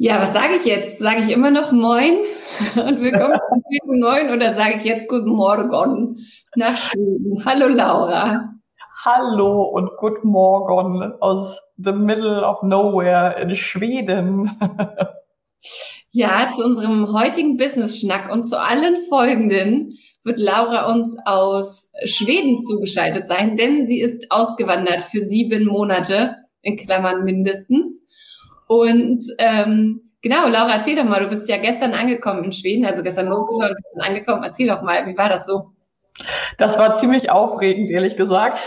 Ja, was sage ich jetzt? Sage ich immer noch Moin und willkommen zum Moin oder sage ich jetzt Guten Morgen nach Schweden? Hallo Laura. Hallo und Guten Morgen aus the middle of nowhere in Schweden. ja, zu unserem heutigen Business-Schnack und zu allen folgenden wird Laura uns aus Schweden zugeschaltet sein, denn sie ist ausgewandert für sieben Monate, in Klammern mindestens. Und ähm, genau, Laura, erzähl doch mal, du bist ja gestern angekommen in Schweden, also gestern losgefahren, gestern angekommen. Erzähl doch mal, wie war das so? Das war ziemlich aufregend, ehrlich gesagt.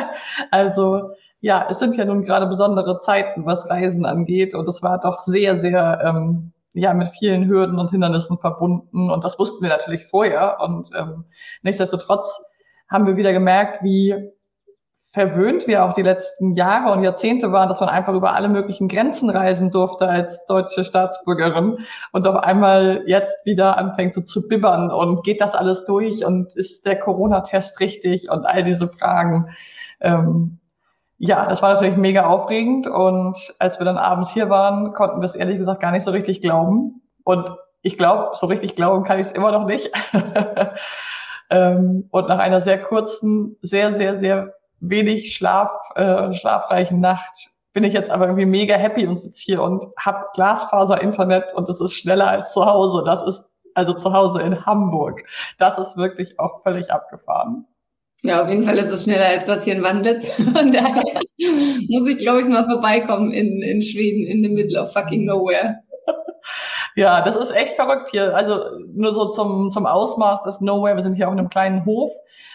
also ja, es sind ja nun gerade besondere Zeiten, was Reisen angeht. Und es war doch sehr, sehr ähm, ja mit vielen Hürden und Hindernissen verbunden und das wussten wir natürlich vorher und ähm, nichtsdestotrotz haben wir wieder gemerkt, wie verwöhnt wir auch die letzten Jahre und Jahrzehnte waren, dass man einfach über alle möglichen Grenzen reisen durfte als deutsche Staatsbürgerin und auf einmal jetzt wieder anfängt so zu bibbern und geht das alles durch und ist der Corona-Test richtig und all diese Fragen. Ähm, ja, das war natürlich mega aufregend und als wir dann abends hier waren, konnten wir es ehrlich gesagt gar nicht so richtig glauben. Und ich glaube, so richtig glauben kann ich es immer noch nicht. ähm, und nach einer sehr kurzen, sehr, sehr, sehr wenig Schlaf, äh, schlafreichen Nacht bin ich jetzt aber irgendwie mega happy und sitze hier und habe Glasfaser-Internet und es ist schneller als zu Hause. Das ist also zu Hause in Hamburg. Das ist wirklich auch völlig abgefahren. Ja, auf jeden Fall ist es schneller als das hier in Wandlitz. Von daher muss ich, glaube ich, mal vorbeikommen in, in Schweden, in the middle of fucking nowhere. Ja, das ist echt verrückt hier. Also nur so zum, zum Ausmaß des Nowhere. Wir sind hier auf einem kleinen Hof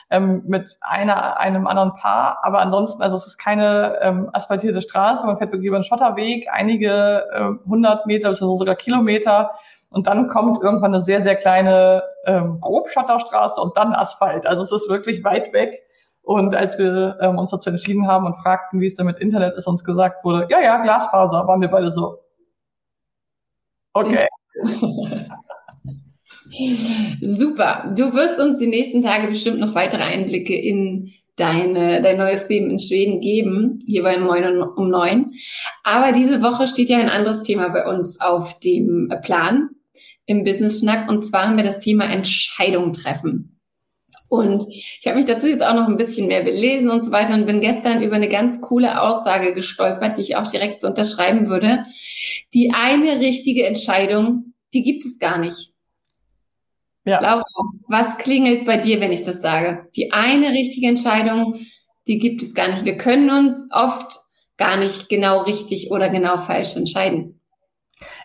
ähm, mit einer, einem anderen Paar. Aber ansonsten, also es ist keine ähm, asphaltierte Straße. Man fährt wirklich über einen Schotterweg, einige äh, hundert Meter, also sogar Kilometer und dann kommt irgendwann eine sehr, sehr kleine ähm, Grobschotterstraße und dann Asphalt. Also es ist wirklich weit weg. Und als wir ähm, uns dazu entschieden haben und fragten, wie es denn mit Internet ist, uns gesagt wurde, ja, ja, Glasfaser, waren wir beide so. Okay. Super. Du wirst uns die nächsten Tage bestimmt noch weitere Einblicke in deine, dein neues Leben in Schweden geben, hier bei Moin um neun. Aber diese Woche steht ja ein anderes Thema bei uns auf dem Plan im Business Schnack und zwar haben wir das Thema Entscheidung treffen. Und ich habe mich dazu jetzt auch noch ein bisschen mehr belesen und so weiter und bin gestern über eine ganz coole Aussage gestolpert, die ich auch direkt so unterschreiben würde. Die eine richtige Entscheidung, die gibt es gar nicht. Ja. Laura, was klingelt bei dir, wenn ich das sage? Die eine richtige Entscheidung, die gibt es gar nicht. Wir können uns oft gar nicht genau richtig oder genau falsch entscheiden.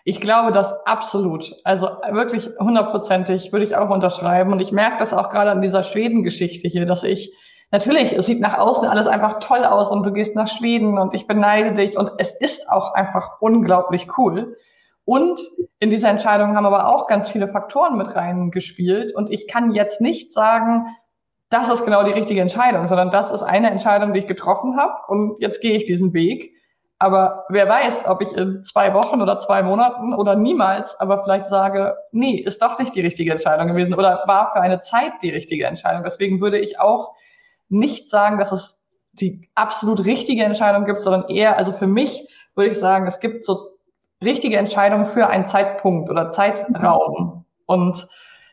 Ich glaube das absolut. Also wirklich hundertprozentig würde ich auch unterschreiben. Und ich merke das auch gerade an dieser Schweden-Geschichte hier, dass ich natürlich, es sieht nach außen alles einfach toll aus und du gehst nach Schweden und ich beneide dich und es ist auch einfach unglaublich cool. Und in dieser Entscheidung haben aber auch ganz viele Faktoren mit reingespielt. Und ich kann jetzt nicht sagen, das ist genau die richtige Entscheidung, sondern das ist eine Entscheidung, die ich getroffen habe und jetzt gehe ich diesen Weg. Aber wer weiß, ob ich in zwei Wochen oder zwei Monaten oder niemals aber vielleicht sage, nee, ist doch nicht die richtige Entscheidung gewesen oder war für eine Zeit die richtige Entscheidung. Deswegen würde ich auch nicht sagen, dass es die absolut richtige Entscheidung gibt, sondern eher, also für mich würde ich sagen, es gibt so richtige Entscheidungen für einen Zeitpunkt oder Zeitraum. Und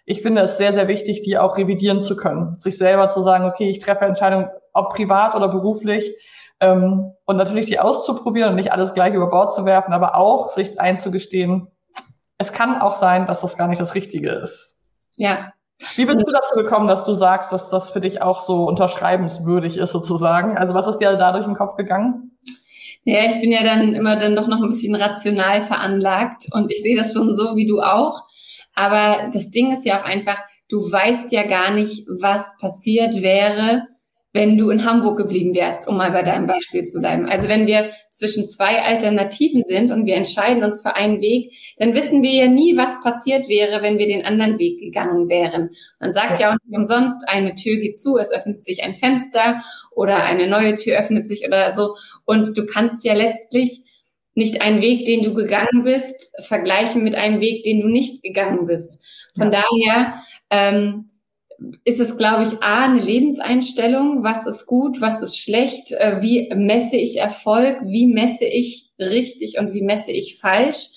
ich finde es sehr, sehr wichtig, die auch revidieren zu können. Sich selber zu sagen, okay, ich treffe Entscheidungen, ob privat oder beruflich, ähm, und natürlich die auszuprobieren und nicht alles gleich über Bord zu werfen, aber auch sich einzugestehen, es kann auch sein, dass das gar nicht das Richtige ist. Ja. Wie bist du dazu gekommen, dass du sagst, dass das für dich auch so unterschreibenswürdig ist sozusagen? Also was ist dir da durch den Kopf gegangen? Ja, ich bin ja dann immer dann doch noch ein bisschen rational veranlagt und ich sehe das schon so wie du auch. Aber das Ding ist ja auch einfach, du weißt ja gar nicht, was passiert wäre, wenn du in Hamburg geblieben wärst, um mal bei deinem Beispiel zu bleiben. Also wenn wir zwischen zwei Alternativen sind und wir entscheiden uns für einen Weg, dann wissen wir ja nie, was passiert wäre, wenn wir den anderen Weg gegangen wären. Man sagt ja, ja auch nicht umsonst, eine Tür geht zu, es öffnet sich ein Fenster oder eine neue Tür öffnet sich oder so. Und du kannst ja letztlich nicht einen Weg, den du gegangen bist, vergleichen mit einem Weg, den du nicht gegangen bist. Von ja. daher ähm, ist es, glaube ich, A, eine Lebenseinstellung, was ist gut, was ist schlecht, äh, wie messe ich Erfolg, wie messe ich richtig und wie messe ich falsch.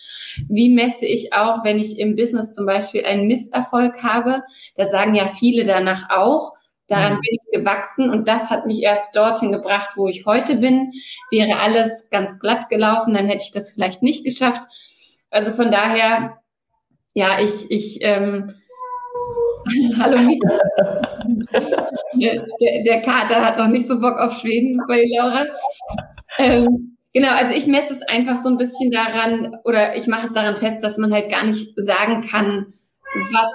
Wie messe ich auch, wenn ich im Business zum Beispiel einen Misserfolg habe? Da sagen ja viele danach auch, daran mhm. bin ich gewachsen und das hat mich erst dorthin gebracht, wo ich heute bin. Wäre alles ganz glatt gelaufen, dann hätte ich das vielleicht nicht geschafft. Also von daher, ja, ich, ich ähm, Hallo Mika. der, der Kater hat noch nicht so Bock auf Schweden bei Laura. Ähm, genau, also ich messe es einfach so ein bisschen daran oder ich mache es daran fest, dass man halt gar nicht sagen kann, was,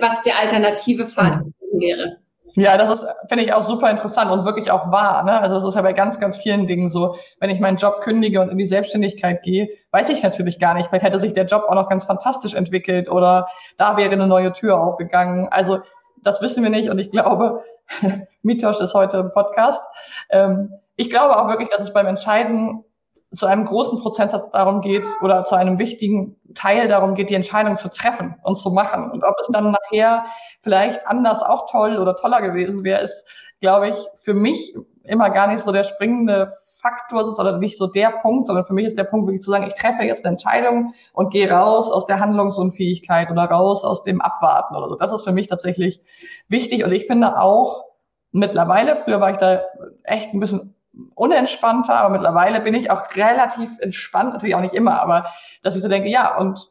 was der alternative Pfad wäre. Ja, das ist, finde ich auch super interessant und wirklich auch wahr. Ne? Also es ist ja bei ganz, ganz vielen Dingen so, wenn ich meinen Job kündige und in die Selbstständigkeit gehe, weiß ich natürlich gar nicht. Vielleicht hätte sich der Job auch noch ganz fantastisch entwickelt oder da wäre eine neue Tür aufgegangen. Also das wissen wir nicht und ich glaube, Mitosch ist heute im Podcast. Ähm, ich glaube auch wirklich, dass es beim Entscheiden zu einem großen Prozentsatz darum geht oder zu einem wichtigen Teil darum geht, die Entscheidung zu treffen und zu machen. Und ob es dann nachher vielleicht anders auch toll oder toller gewesen wäre, ist, glaube ich, für mich immer gar nicht so der springende Faktor oder nicht so der Punkt, sondern für mich ist der Punkt wirklich zu sagen, ich treffe jetzt eine Entscheidung und gehe raus aus der Handlungsunfähigkeit oder raus aus dem Abwarten oder so. Das ist für mich tatsächlich wichtig und ich finde auch mittlerweile, früher war ich da echt ein bisschen unentspannter, aber mittlerweile bin ich auch relativ entspannt, natürlich auch nicht immer, aber dass ich so denke, ja, und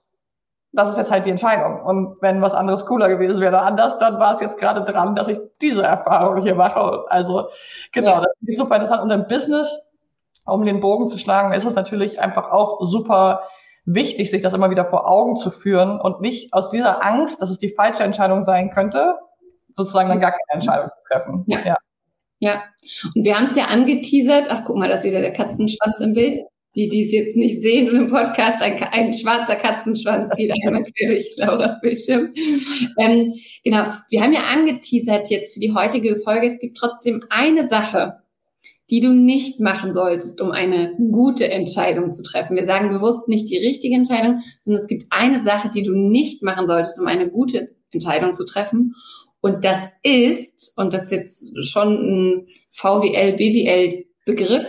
das ist jetzt halt die Entscheidung. Und wenn was anderes cooler gewesen wäre oder anders, dann war es jetzt gerade dran, dass ich diese Erfahrung hier mache. Also genau, ja. das ist super interessant. Und im Business, um den Bogen zu schlagen, ist es natürlich einfach auch super wichtig, sich das immer wieder vor Augen zu führen und nicht aus dieser Angst, dass es die falsche Entscheidung sein könnte, sozusagen dann gar keine Entscheidung zu treffen. Ja. ja. Ja, und wir haben es ja angeteasert. Ach, guck mal, da ist wieder der Katzenschwanz im Bild. Die, die es jetzt nicht sehen im Podcast, ein, ein schwarzer Katzenschwanz geht einmal quer durch Lauras Bildschirm. Ähm, genau, wir haben ja angeteasert jetzt für die heutige Folge. Es gibt trotzdem eine Sache, die du nicht machen solltest, um eine gute Entscheidung zu treffen. Wir sagen bewusst nicht die richtige Entscheidung, sondern es gibt eine Sache, die du nicht machen solltest, um eine gute Entscheidung zu treffen. Und das ist, und das ist jetzt schon ein VWL, BWL Begriff,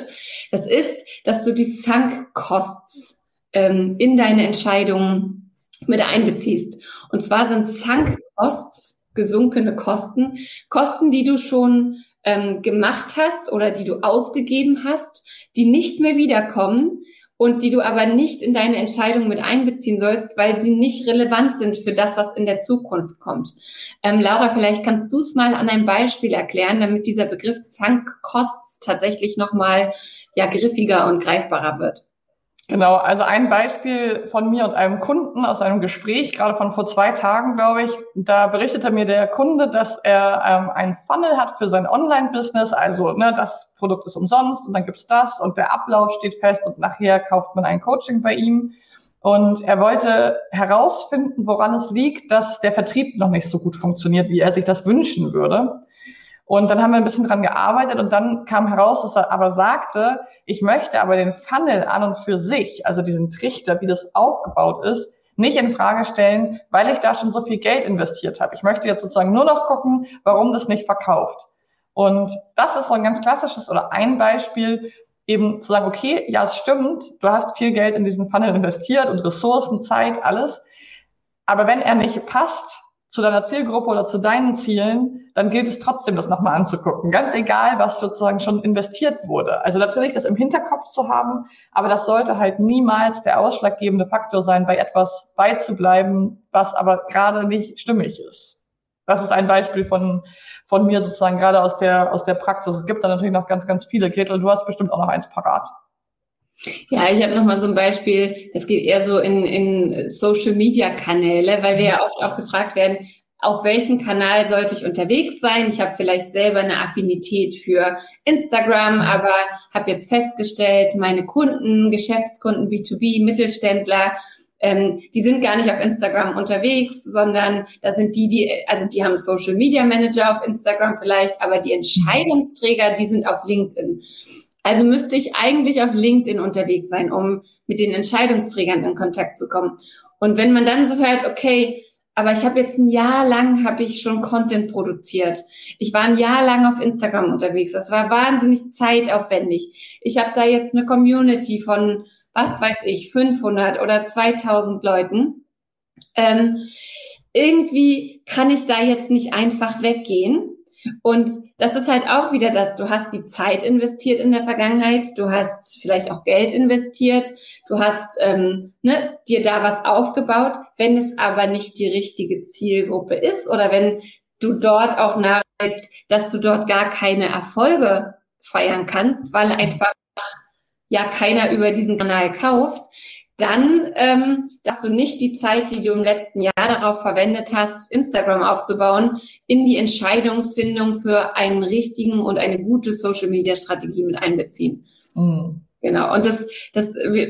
das ist, dass du die Sunk Costs ähm, in deine Entscheidungen mit einbeziehst. Und zwar sind Sunk Costs gesunkene Kosten, Kosten, die du schon ähm, gemacht hast oder die du ausgegeben hast, die nicht mehr wiederkommen, und die du aber nicht in deine Entscheidung mit einbeziehen sollst, weil sie nicht relevant sind für das, was in der Zukunft kommt. Ähm, Laura, vielleicht kannst du es mal an einem Beispiel erklären, damit dieser Begriff Sunk Costs tatsächlich nochmal ja, griffiger und greifbarer wird. Genau, also ein Beispiel von mir und einem Kunden aus einem Gespräch, gerade von vor zwei Tagen, glaube ich. Da berichtete mir der Kunde, dass er ähm, einen Funnel hat für sein Online-Business. Also ne, das Produkt ist umsonst und dann gibt's das und der Ablauf steht fest und nachher kauft man ein Coaching bei ihm. Und er wollte herausfinden, woran es liegt, dass der Vertrieb noch nicht so gut funktioniert, wie er sich das wünschen würde. Und dann haben wir ein bisschen dran gearbeitet und dann kam heraus, dass er aber sagte, ich möchte aber den Funnel an und für sich, also diesen Trichter, wie das aufgebaut ist, nicht in Frage stellen, weil ich da schon so viel Geld investiert habe. Ich möchte jetzt sozusagen nur noch gucken, warum das nicht verkauft. Und das ist so ein ganz klassisches oder ein Beispiel, eben zu sagen, okay, ja, es stimmt, du hast viel Geld in diesen Funnel investiert und Ressourcen, Zeit, alles. Aber wenn er nicht passt, zu deiner Zielgruppe oder zu deinen Zielen, dann gilt es trotzdem, das nochmal anzugucken. Ganz egal, was sozusagen schon investiert wurde. Also natürlich das im Hinterkopf zu haben, aber das sollte halt niemals der ausschlaggebende Faktor sein, bei etwas beizubleiben, was aber gerade nicht stimmig ist. Das ist ein Beispiel von, von mir sozusagen gerade aus der, aus der Praxis. Es gibt da natürlich noch ganz, ganz viele. Gretel, du hast bestimmt auch noch eins parat. Ja, ich habe noch mal so ein Beispiel, das geht eher so in, in Social-Media-Kanäle, weil wir ja oft auch gefragt werden, auf welchem Kanal sollte ich unterwegs sein? Ich habe vielleicht selber eine Affinität für Instagram, aber habe jetzt festgestellt, meine Kunden, Geschäftskunden, B2B, Mittelständler, ähm, die sind gar nicht auf Instagram unterwegs, sondern da sind die, die, also die haben Social Media Manager auf Instagram vielleicht, aber die Entscheidungsträger, die sind auf LinkedIn. Also müsste ich eigentlich auf LinkedIn unterwegs sein, um mit den Entscheidungsträgern in Kontakt zu kommen. Und wenn man dann so hört, okay, aber ich habe jetzt ein Jahr lang habe ich schon Content produziert. Ich war ein Jahr lang auf Instagram unterwegs. Das war wahnsinnig zeitaufwendig. Ich habe da jetzt eine Community von was weiß ich 500 oder 2000 Leuten. Ähm, irgendwie kann ich da jetzt nicht einfach weggehen und das ist halt auch wieder das, du hast die Zeit investiert in der Vergangenheit, du hast vielleicht auch Geld investiert, du hast ähm, ne, dir da was aufgebaut. Wenn es aber nicht die richtige Zielgruppe ist oder wenn du dort auch nachweist, dass du dort gar keine Erfolge feiern kannst, weil einfach ja keiner über diesen Kanal kauft, dann ähm, dass du nicht die Zeit, die du im letzten Jahr darauf verwendet hast, Instagram aufzubauen, in die Entscheidungsfindung für einen richtigen und eine gute Social-Media-Strategie mit einbeziehen. Mhm. Genau. Und das, das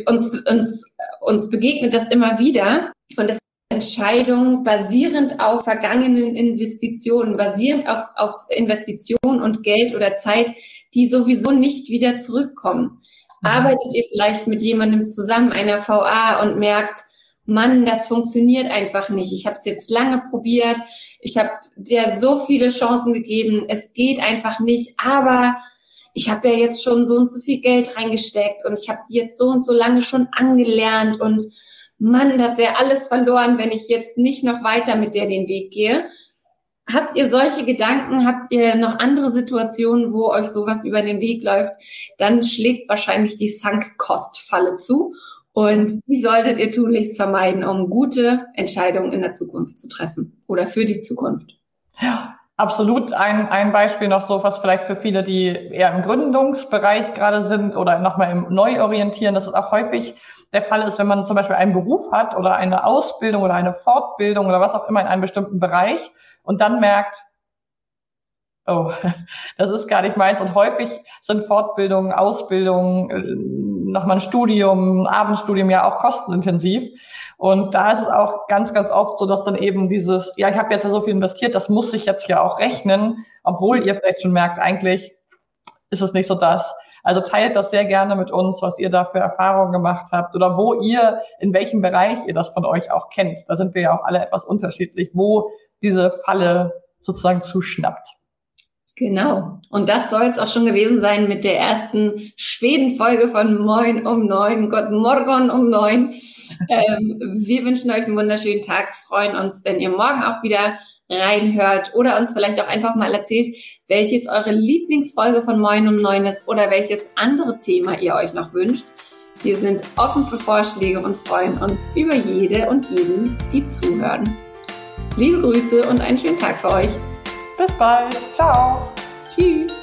uns, uns, uns begegnet das immer wieder. Und das Entscheidung basierend auf vergangenen Investitionen, basierend auf, auf Investitionen und Geld oder Zeit, die sowieso nicht wieder zurückkommen. Arbeitet ihr vielleicht mit jemandem zusammen, einer VA, und merkt, Mann, das funktioniert einfach nicht. Ich habe es jetzt lange probiert. Ich habe dir so viele Chancen gegeben. Es geht einfach nicht. Aber ich habe ja jetzt schon so und so viel Geld reingesteckt und ich habe die jetzt so und so lange schon angelernt. Und Mann, das wäre alles verloren, wenn ich jetzt nicht noch weiter mit der den Weg gehe. Habt ihr solche Gedanken? Habt ihr noch andere Situationen, wo euch sowas über den Weg läuft? Dann schlägt wahrscheinlich die Sunk-Cost-Falle zu. Und die solltet ihr tunlichst vermeiden, um gute Entscheidungen in der Zukunft zu treffen oder für die Zukunft. Ja, absolut. Ein, ein Beispiel noch so, was vielleicht für viele, die eher im Gründungsbereich gerade sind oder nochmal im Neuorientieren, das ist auch häufig der Fall ist, wenn man zum Beispiel einen Beruf hat oder eine Ausbildung oder eine Fortbildung oder was auch immer in einem bestimmten Bereich und dann merkt, oh, das ist gar nicht meins. Und häufig sind Fortbildungen, Ausbildungen, äh, nochmal ein Studium, Abendstudium ja auch kostenintensiv. Und da ist es auch ganz, ganz oft so, dass dann eben dieses, ja, ich habe jetzt ja so viel investiert, das muss sich jetzt ja auch rechnen, obwohl ihr vielleicht schon merkt, eigentlich ist es nicht so das. Also teilt das sehr gerne mit uns, was ihr da für Erfahrungen gemacht habt oder wo ihr, in welchem Bereich ihr das von euch auch kennt. Da sind wir ja auch alle etwas unterschiedlich, wo diese Falle sozusagen zuschnappt. Genau. Und das soll es auch schon gewesen sein mit der ersten Schweden-Folge von Moin um neun, Gott Morgen um neun. Ähm, wir wünschen euch einen wunderschönen Tag, freuen uns, wenn ihr morgen auch wieder reinhört oder uns vielleicht auch einfach mal erzählt, welches eure Lieblingsfolge von Moin um neun ist oder welches andere Thema ihr euch noch wünscht. Wir sind offen für Vorschläge und freuen uns über jede und jeden, die zuhören. Liebe Grüße und einen schönen Tag für euch. Bis bald. Ciao. Tschüss.